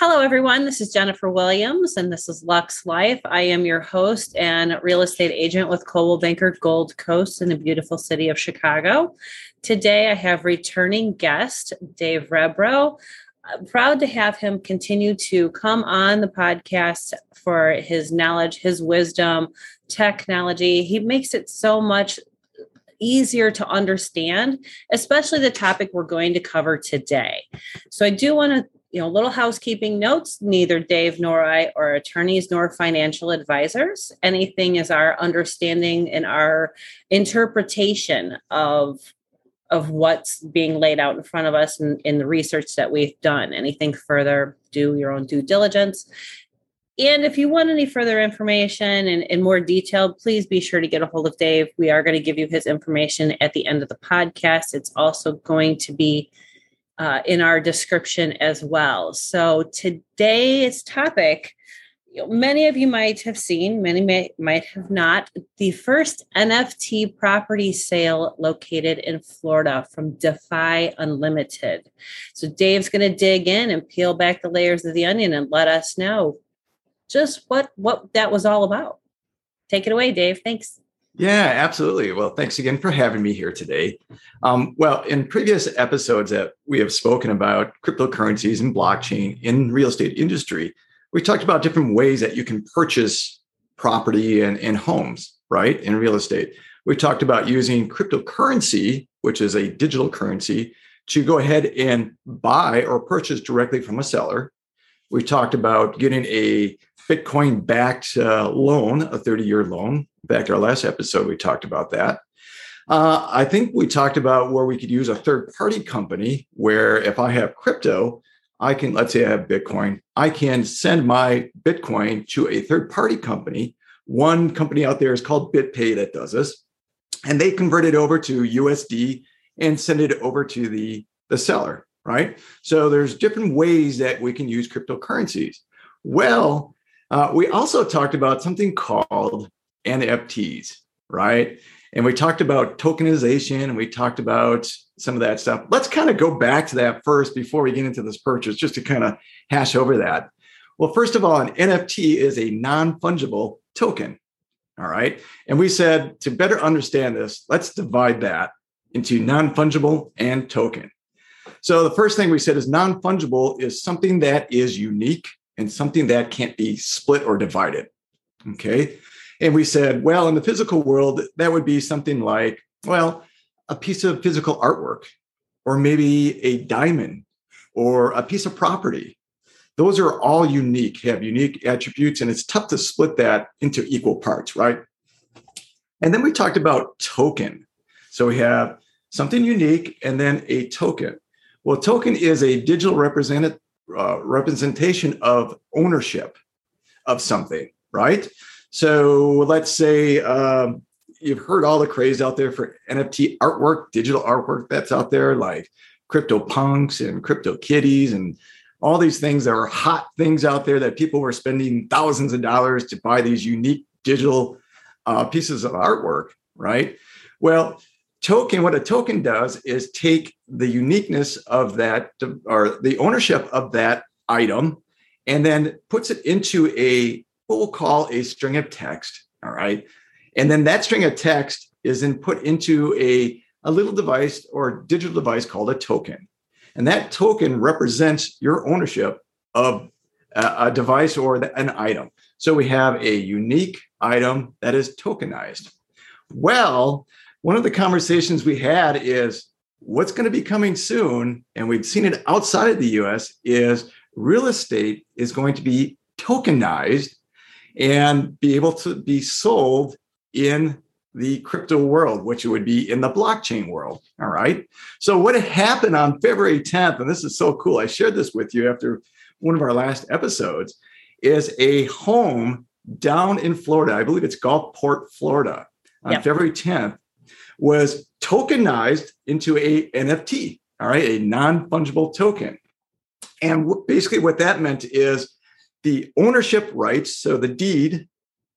Hello, everyone. This is Jennifer Williams, and this is Luxe Life. I am your host and real estate agent with Coldwell Banker Gold Coast in the beautiful city of Chicago. Today, I have returning guest Dave Rebro. I'm proud to have him continue to come on the podcast for his knowledge, his wisdom, technology. He makes it so much easier to understand, especially the topic we're going to cover today. So I do want to you know, little housekeeping notes. Neither Dave nor I are attorneys nor financial advisors. Anything is our understanding and our interpretation of of what's being laid out in front of us in, in the research that we've done. Anything further, do your own due diligence. And if you want any further information and, in more detail, please be sure to get a hold of Dave. We are going to give you his information at the end of the podcast. It's also going to be uh, in our description as well. So today's topic, many of you might have seen, many may, might have not, the first NFT property sale located in Florida from DeFi Unlimited. So Dave's going to dig in and peel back the layers of the onion and let us know just what what that was all about. Take it away, Dave. Thanks. Yeah, absolutely. Well, thanks again for having me here today. Um, well, in previous episodes that we have spoken about cryptocurrencies and blockchain in real estate industry, we talked about different ways that you can purchase property and, and homes, right, in real estate. We talked about using cryptocurrency, which is a digital currency, to go ahead and buy or purchase directly from a seller. We talked about getting a Bitcoin backed uh, loan, a 30 year loan. Back our last episode, we talked about that. Uh, I think we talked about where we could use a third party company where if I have crypto, I can, let's say I have Bitcoin, I can send my Bitcoin to a third party company. One company out there is called BitPay that does this. And they convert it over to USD and send it over to the, the seller, right? So there's different ways that we can use cryptocurrencies. Well, uh, we also talked about something called NFTs, right? And we talked about tokenization and we talked about some of that stuff. Let's kind of go back to that first before we get into this purchase, just to kind of hash over that. Well, first of all, an NFT is a non fungible token. All right. And we said to better understand this, let's divide that into non fungible and token. So the first thing we said is non fungible is something that is unique and something that can't be split or divided. Okay. And we said, well, in the physical world, that would be something like, well, a piece of physical artwork, or maybe a diamond, or a piece of property. Those are all unique, have unique attributes, and it's tough to split that into equal parts, right? And then we talked about token. So we have something unique and then a token. Well, token is a digital represented uh, representation of ownership of something, right? So let's say um, you've heard all the craze out there for NFT artwork, digital artwork that's out there, like CryptoPunks and CryptoKitties and all these things that are hot things out there that people were spending thousands of dollars to buy these unique digital uh, pieces of artwork, right? Well, token what a token does is take the uniqueness of that or the ownership of that item and then puts it into a what we'll call a string of text all right? And then that string of text is then put into a, a little device or digital device called a token. And that token represents your ownership of a, a device or an item. So we have a unique item that is tokenized. Well one of the conversations we had is what's going to be coming soon, and we've seen it outside of the US, is real estate is going to be tokenized and be able to be sold in the crypto world, which would be in the blockchain world. All right. So, what happened on February 10th, and this is so cool, I shared this with you after one of our last episodes, is a home down in Florida. I believe it's Gulfport, Florida, on yep. February 10th was tokenized into a NFT, all right, a non-fungible token. And basically what that meant is the ownership rights, so the deed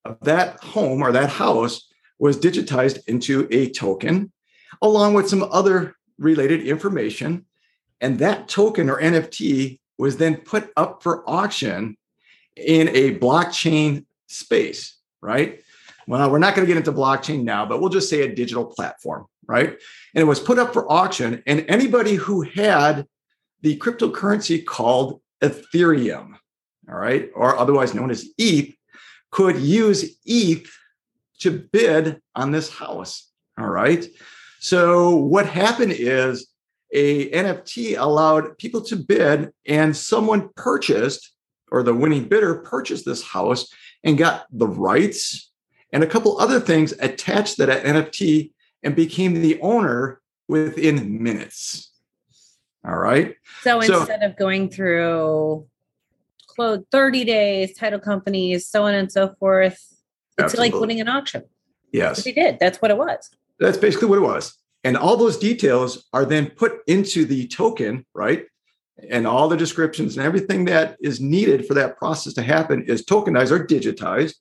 of that home or that house was digitized into a token along with some other related information. And that token or NFT was then put up for auction in a blockchain space, right? Well, we're not going to get into blockchain now, but we'll just say a digital platform, right? And it was put up for auction, and anybody who had the cryptocurrency called Ethereum, all right, or otherwise known as ETH, could use ETH to bid on this house, all right? So what happened is a NFT allowed people to bid, and someone purchased, or the winning bidder purchased this house and got the rights and a couple other things attached that NFT and became the owner within minutes. All right. So, so instead of going through close 30 days, title companies, so on and so forth, it's absolutely. like winning an auction. Yes. He did. That's what it was. That's basically what it was. And all those details are then put into the token, right? And all the descriptions and everything that is needed for that process to happen is tokenized or digitized.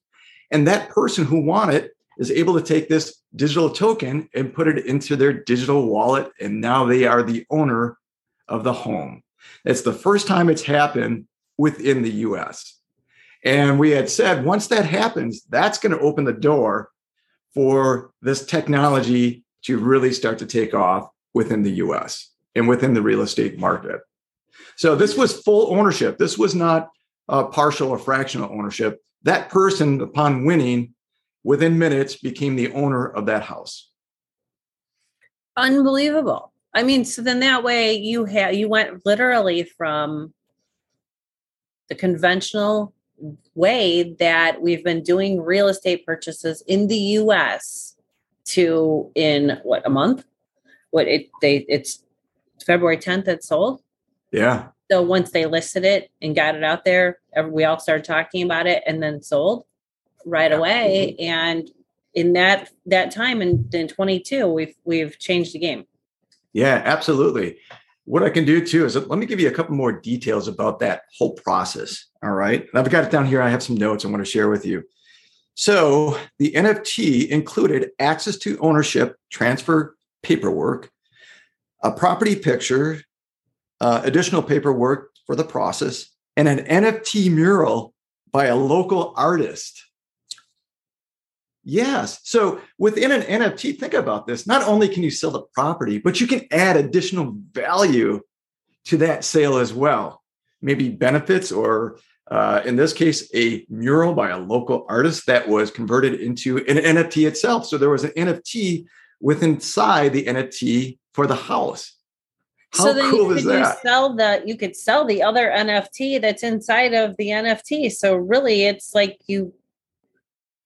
And that person who won it is able to take this digital token and put it into their digital wallet. And now they are the owner of the home. It's the first time it's happened within the US. And we had said once that happens, that's going to open the door for this technology to really start to take off within the US and within the real estate market. So this was full ownership. This was not a partial or fractional ownership. That person, upon winning, within minutes became the owner of that house. Unbelievable. I mean, so then that way you had you went literally from the conventional way that we've been doing real estate purchases in the US to in what a month? What it they it's February 10th it sold. Yeah. So once they listed it and got it out there, we all started talking about it and then sold right away. Mm-hmm. And in that that time in, in 22, we've we've changed the game. Yeah, absolutely. What I can do too is let me give you a couple more details about that whole process. All right. And I've got it down here. I have some notes I want to share with you. So the NFT included access to ownership, transfer paperwork, a property picture, uh, additional paperwork for the process, and an NFT mural by a local artist. Yes. So within an NFT, think about this. Not only can you sell the property, but you can add additional value to that sale as well. Maybe benefits, or uh, in this case, a mural by a local artist that was converted into an NFT itself. So there was an NFT with inside the NFT for the house. How so then cool is that? You sell the you could sell the other NFT that's inside of the NFT. So really, it's like you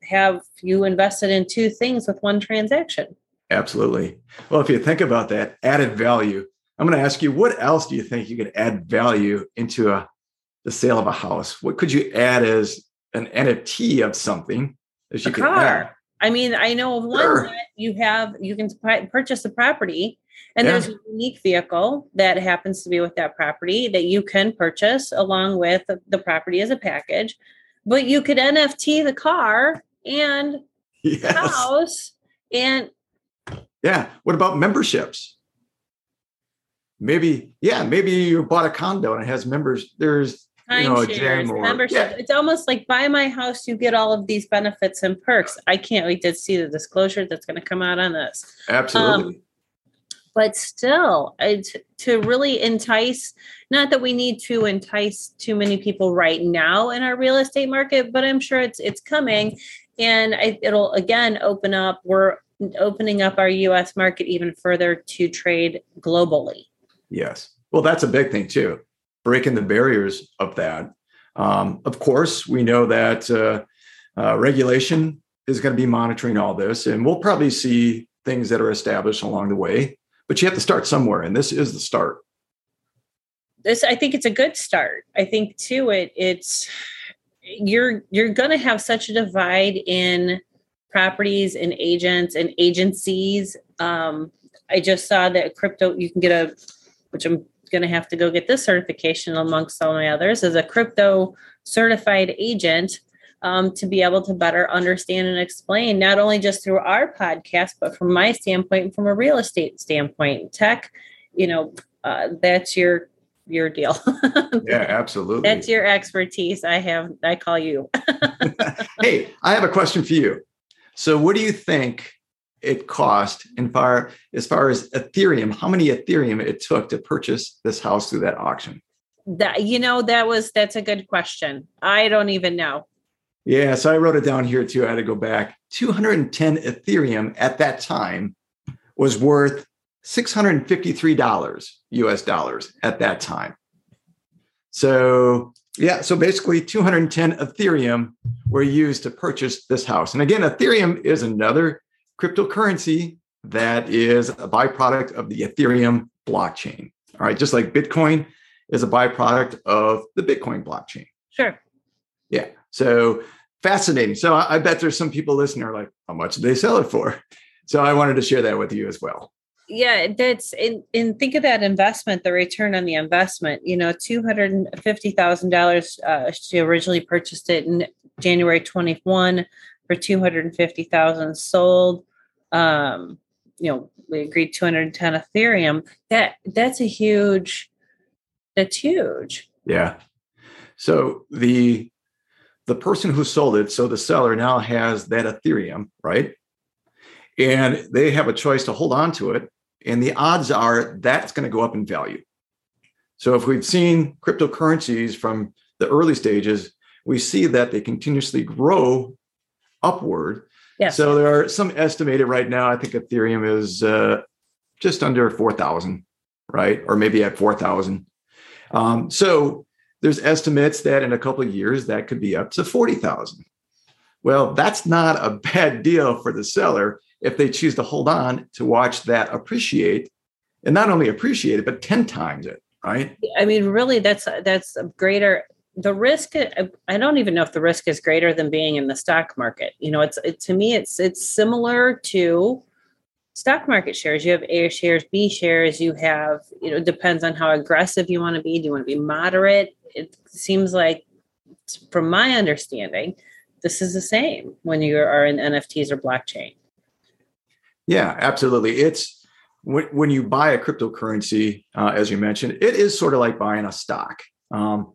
have you invested in two things with one transaction. Absolutely. Well, if you think about that added value, I'm going to ask you, what else do you think you could add value into a the sale of a house? What could you add as an NFT of something that you a could car. add? I mean, I know of one sure. that you have you can purchase a property and yeah. there's a unique vehicle that happens to be with that property that you can purchase along with the property as a package. But you could NFT the car and yes. house and yeah what about memberships maybe yeah maybe you bought a condo and it has members there's you know, shares, or, membership. Yeah. It's almost like buy my house, you get all of these benefits and perks. I can't wait to see the disclosure that's going to come out on this. Absolutely. Um, but still, it's to really entice, not that we need to entice too many people right now in our real estate market, but I'm sure it's it's coming and I, it'll again open up we're opening up our us market even further to trade globally yes well that's a big thing too breaking the barriers of that. Um, of course we know that uh, uh, regulation is going to be monitoring all this and we'll probably see things that are established along the way but you have to start somewhere and this is the start. This i think it's a good start. I think too it it's you're you're going to have such a divide in properties and agents and agencies. Um, I just saw that crypto you can get a, which I'm going to have to go get this certification amongst all my others as a crypto certified agent um, to be able to better understand and explain not only just through our podcast but from my standpoint from a real estate standpoint tech you know uh, that's your your deal. yeah, absolutely. That's your expertise. I have I call you. hey, I have a question for you. So what do you think it cost in far as far as Ethereum, how many Ethereum it took to purchase this house through that auction? That you know, that was that's a good question. I don't even know. Yeah, so I wrote it down here too. I had to go back. 210 Ethereum at that time was worth $653 US dollars at that time. So, yeah, so basically 210 Ethereum were used to purchase this house. And again, Ethereum is another cryptocurrency that is a byproduct of the Ethereum blockchain. All right, just like Bitcoin is a byproduct of the Bitcoin blockchain. Sure. Yeah. So fascinating. So I, bet there's some people listening are like, how much did they sell it for? So I wanted to share that with you as well. Yeah, that's in, in think of that investment, the return on the investment. You know, two hundred and fifty thousand uh, dollars. She originally purchased it in January twenty one for 250,000 sold. Um, you know, we agreed 210 Ethereum. That that's a huge, that's huge. Yeah. So the the person who sold it, so the seller now has that Ethereum, right? And they have a choice to hold on to it. And the odds are that's going to go up in value. So if we've seen cryptocurrencies from the early stages, we see that they continuously grow upward. Yes. So there are some estimated right now. I think Ethereum is uh, just under four thousand, right, or maybe at four thousand. Um, so there's estimates that in a couple of years that could be up to forty thousand. Well, that's not a bad deal for the seller if they choose to hold on to watch that appreciate, and not only appreciate it, but ten times it. Right. I mean, really, that's that's a greater the risk i don't even know if the risk is greater than being in the stock market. You know it's it, to me it's it's similar to stock market shares. You have a shares b shares you have you know depends on how aggressive you want to be. Do you want to be moderate? It seems like from my understanding this is the same when you are in nfts or blockchain. Yeah absolutely. It's when, when you buy a cryptocurrency uh, as you mentioned it is sort of like buying a stock. Um,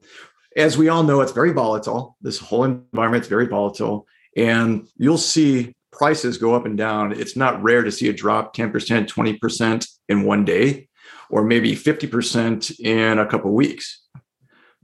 as we all know, it's very volatile. This whole environment is very volatile, and you'll see prices go up and down. It's not rare to see a drop 10%, 20% in one day, or maybe 50% in a couple weeks.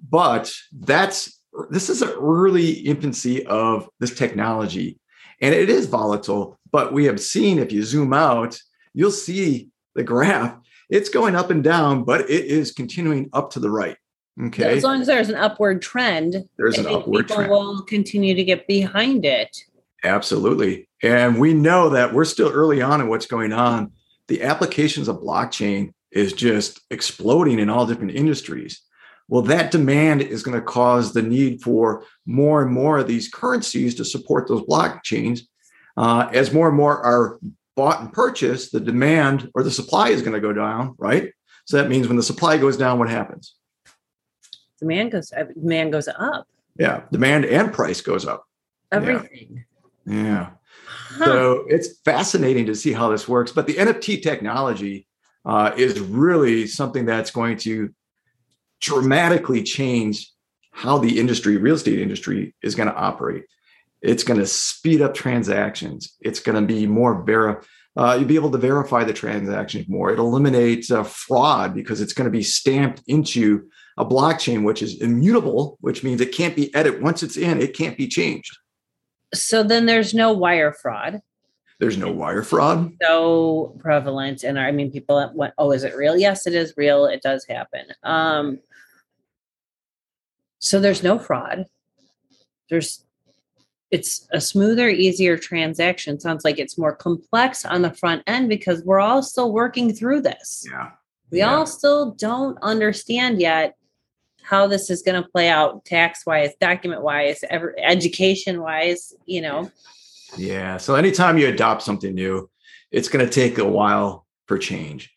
But that's this is an early infancy of this technology, and it is volatile. But we have seen, if you zoom out, you'll see the graph. It's going up and down, but it is continuing up to the right. Okay. As long as there's an upward trend, there's an upward people trend. will continue to get behind it. Absolutely. And we know that we're still early on in what's going on. The applications of blockchain is just exploding in all different industries. Well, that demand is going to cause the need for more and more of these currencies to support those blockchains. Uh, as more and more are bought and purchased, the demand or the supply is going to go down, right? So that means when the supply goes down, what happens? Demand goes uh, demand goes up. Yeah, demand and price goes up. Everything. Yeah. yeah. Huh. So it's fascinating to see how this works. But the NFT technology uh, is really something that's going to dramatically change how the industry, real estate industry, is going to operate. It's going to speed up transactions. It's going to be more ver. Uh, you'll be able to verify the transactions more. It eliminates uh, fraud because it's going to be stamped into a blockchain which is immutable, which means it can't be edited. Once it's in, it can't be changed. So then there's no wire fraud. There's no wire fraud. So prevalent. And I mean, people went, oh, is it real? Yes, it is real. It does happen. Um, so there's no fraud. There's it's a smoother, easier transaction. Sounds like it's more complex on the front end because we're all still working through this. Yeah. We yeah. all still don't understand yet how this is going to play out tax wise, document wise, education wise, you know. Yeah. So anytime you adopt something new, it's going to take a while for change.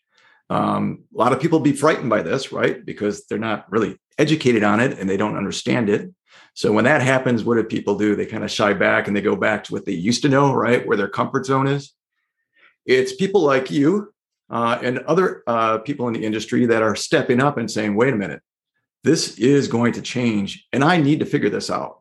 Um, a lot of people be frightened by this, right? Because they're not really educated on it and they don't understand it. So when that happens, what do people do? They kind of shy back and they go back to what they used to know, right? Where their comfort zone is. It's people like you uh, and other uh, people in the industry that are stepping up and saying, wait a minute, this is going to change, and I need to figure this out.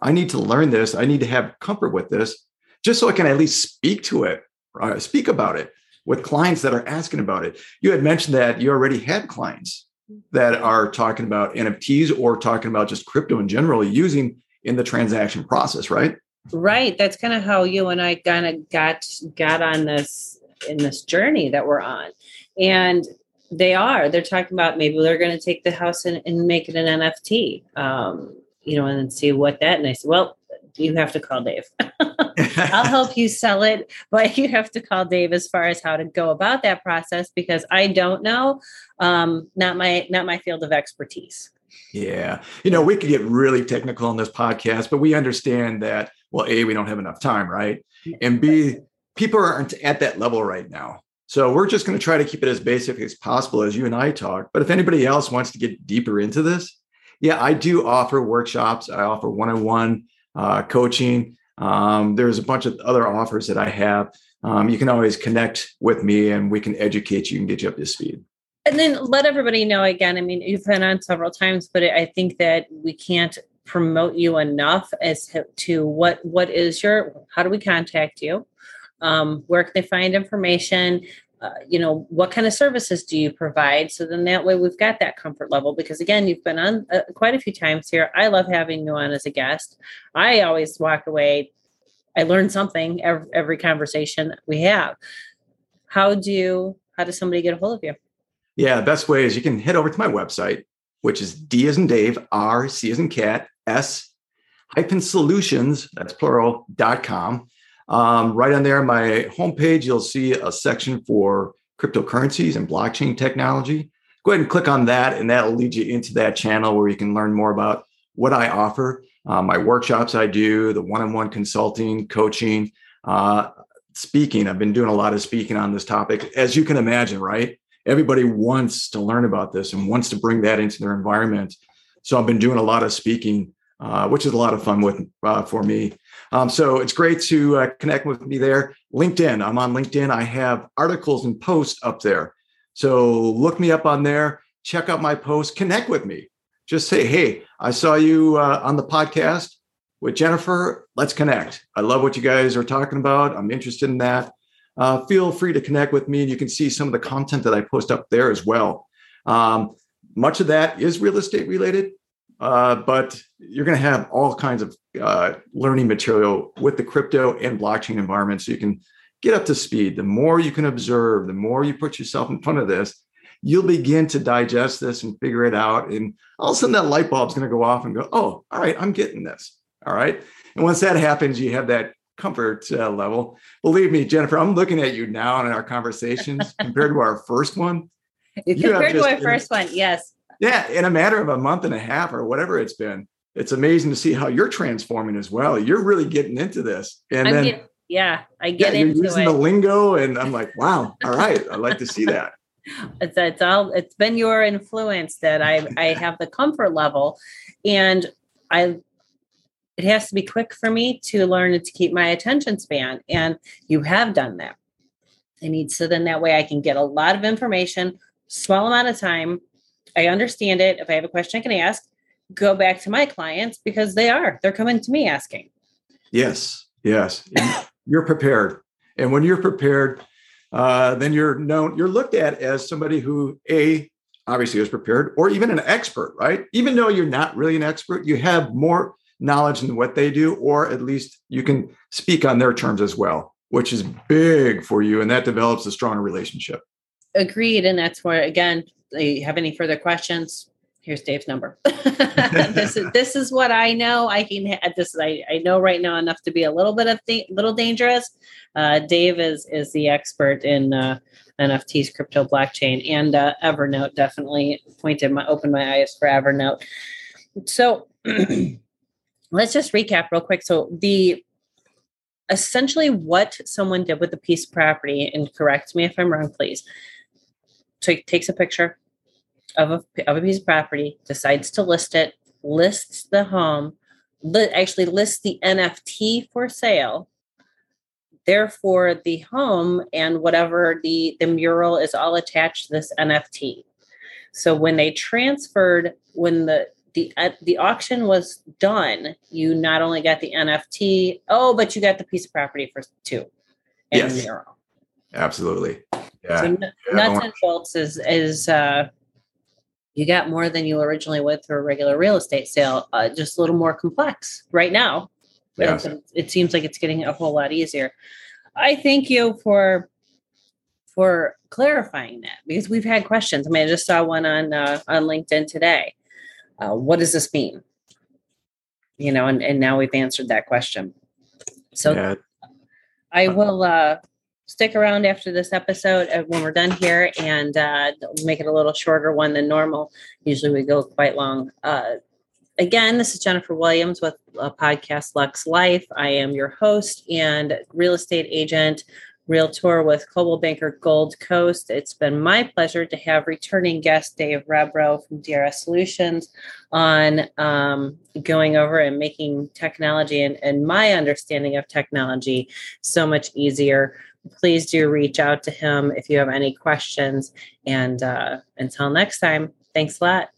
I need to learn this. I need to have comfort with this just so I can at least speak to it, uh, speak about it with clients that are asking about it. You had mentioned that you already had clients that are talking about NFTs or talking about just crypto in general using in the transaction process, right? Right. That's kind of how you and I kind of got got on this in this journey that we're on. And they are. They're talking about maybe they're going to take the house and, and make it an NFT. Um, you know, and see what that. And I said, well, you have to call Dave. I'll help you sell it, but you have to call Dave as far as how to go about that process because I don't know. Um, not my not my field of expertise. Yeah. You know, we could get really technical on this podcast, but we understand that, well, A, we don't have enough time, right? And B, people aren't at that level right now. So we're just going to try to keep it as basic as possible as you and I talk. But if anybody else wants to get deeper into this, yeah, I do offer workshops. I offer one on one coaching. Um, there's a bunch of other offers that I have. Um, you can always connect with me and we can educate you and get you up to speed. And then let everybody know again. I mean, you've been on several times, but I think that we can't promote you enough as to what what is your how do we contact you um, where can they find information? Uh, you know what kind of services do you provide? So then that way we've got that comfort level because again you've been on uh, quite a few times here. I love having you on as a guest. I always walk away. I learn something every, every conversation we have. How do you, how does somebody get a hold of you? Yeah the best way is you can head over to my website which is d as in dave r c as in cat s hyphen solutions that's plural dot com um, right on there, my homepage, you'll see a section for cryptocurrencies and blockchain technology. Go ahead and click on that, and that'll lead you into that channel where you can learn more about what I offer, uh, my workshops I do, the one on one consulting, coaching, uh, speaking. I've been doing a lot of speaking on this topic. As you can imagine, right? Everybody wants to learn about this and wants to bring that into their environment. So I've been doing a lot of speaking, uh, which is a lot of fun with uh, for me. Um, so it's great to uh, connect with me there. LinkedIn, I'm on LinkedIn. I have articles and posts up there. So look me up on there, check out my posts, connect with me. Just say, hey, I saw you uh, on the podcast with Jennifer. Let's connect. I love what you guys are talking about. I'm interested in that. Uh, feel free to connect with me, and you can see some of the content that I post up there as well. Um, much of that is real estate related, uh, but you're going to have all kinds of uh, learning material with the crypto and blockchain environment so you can get up to speed. The more you can observe, the more you put yourself in front of this, you'll begin to digest this and figure it out. And all of a sudden, that light bulb's going to go off and go, oh, all right, I'm getting this. All right. And once that happens, you have that comfort uh, level. Believe me, Jennifer, I'm looking at you now in our conversations compared to our first one. Compared to our first one, yes. Yeah, in a matter of a month and a half or whatever it's been, it's amazing to see how you're transforming as well. You're really getting into this, and I'm then get, yeah, I get yeah, into you're using it. the lingo, and I'm like, wow, all right, I'd like to see that. It's, it's all it's been your influence that I I have the comfort level, and I it has to be quick for me to learn to keep my attention span, and you have done that. I need so then that way I can get a lot of information, small amount of time. I understand it. If I have a question, I can ask. Go back to my clients because they are they're coming to me asking. Yes yes. You're prepared. And when you're prepared uh, then you're known you're looked at as somebody who a obviously is prepared or even an expert right? Even though you're not really an expert you have more knowledge than what they do or at least you can speak on their terms as well which is big for you and that develops a stronger relationship. Agreed and that's where again you have any further questions here's Dave's number. this is this is what I know. I can this I, I know right now enough to be a little bit of th- little dangerous. Uh, Dave is is the expert in uh, NFTs, crypto, blockchain, and uh, Evernote. Definitely pointed my opened my eyes for Evernote. So let's just recap real quick. So the essentially what someone did with the piece of property, and correct me if I'm wrong, please. So takes a picture, of a, of a piece of property, decides to list it, lists the home, li- actually lists the NFT for sale, therefore the home and whatever the the mural is all attached to this nft so when they transferred when the the uh, the auction was done you not only got the nft oh but you got the piece of property for two and Yes. mural Absolutely. Yeah. so n- Yeah, nuts and bolts is is uh you got more than you originally would through a regular real estate sale uh, just a little more complex right now Yes. it, it seems like it's getting a whole lot easier i thank you for for clarifying that because we've had questions i mean i just saw one on uh, on linkedin today uh, what does this mean you know and, and now we've answered that question so yeah. I will uh, stick around after this episode uh, when we're done here and uh, make it a little shorter one than normal. Usually we go quite long. Uh, again, this is Jennifer Williams with a podcast Luxe Life. I am your host and real estate agent, realtor with Coldwell Banker Gold Coast. It's been my pleasure to have returning guest Dave Rebro from DRS Solutions on um, going over and making technology and, and my understanding of technology so much easier. Please do reach out to him if you have any questions. And uh, until next time, thanks a lot.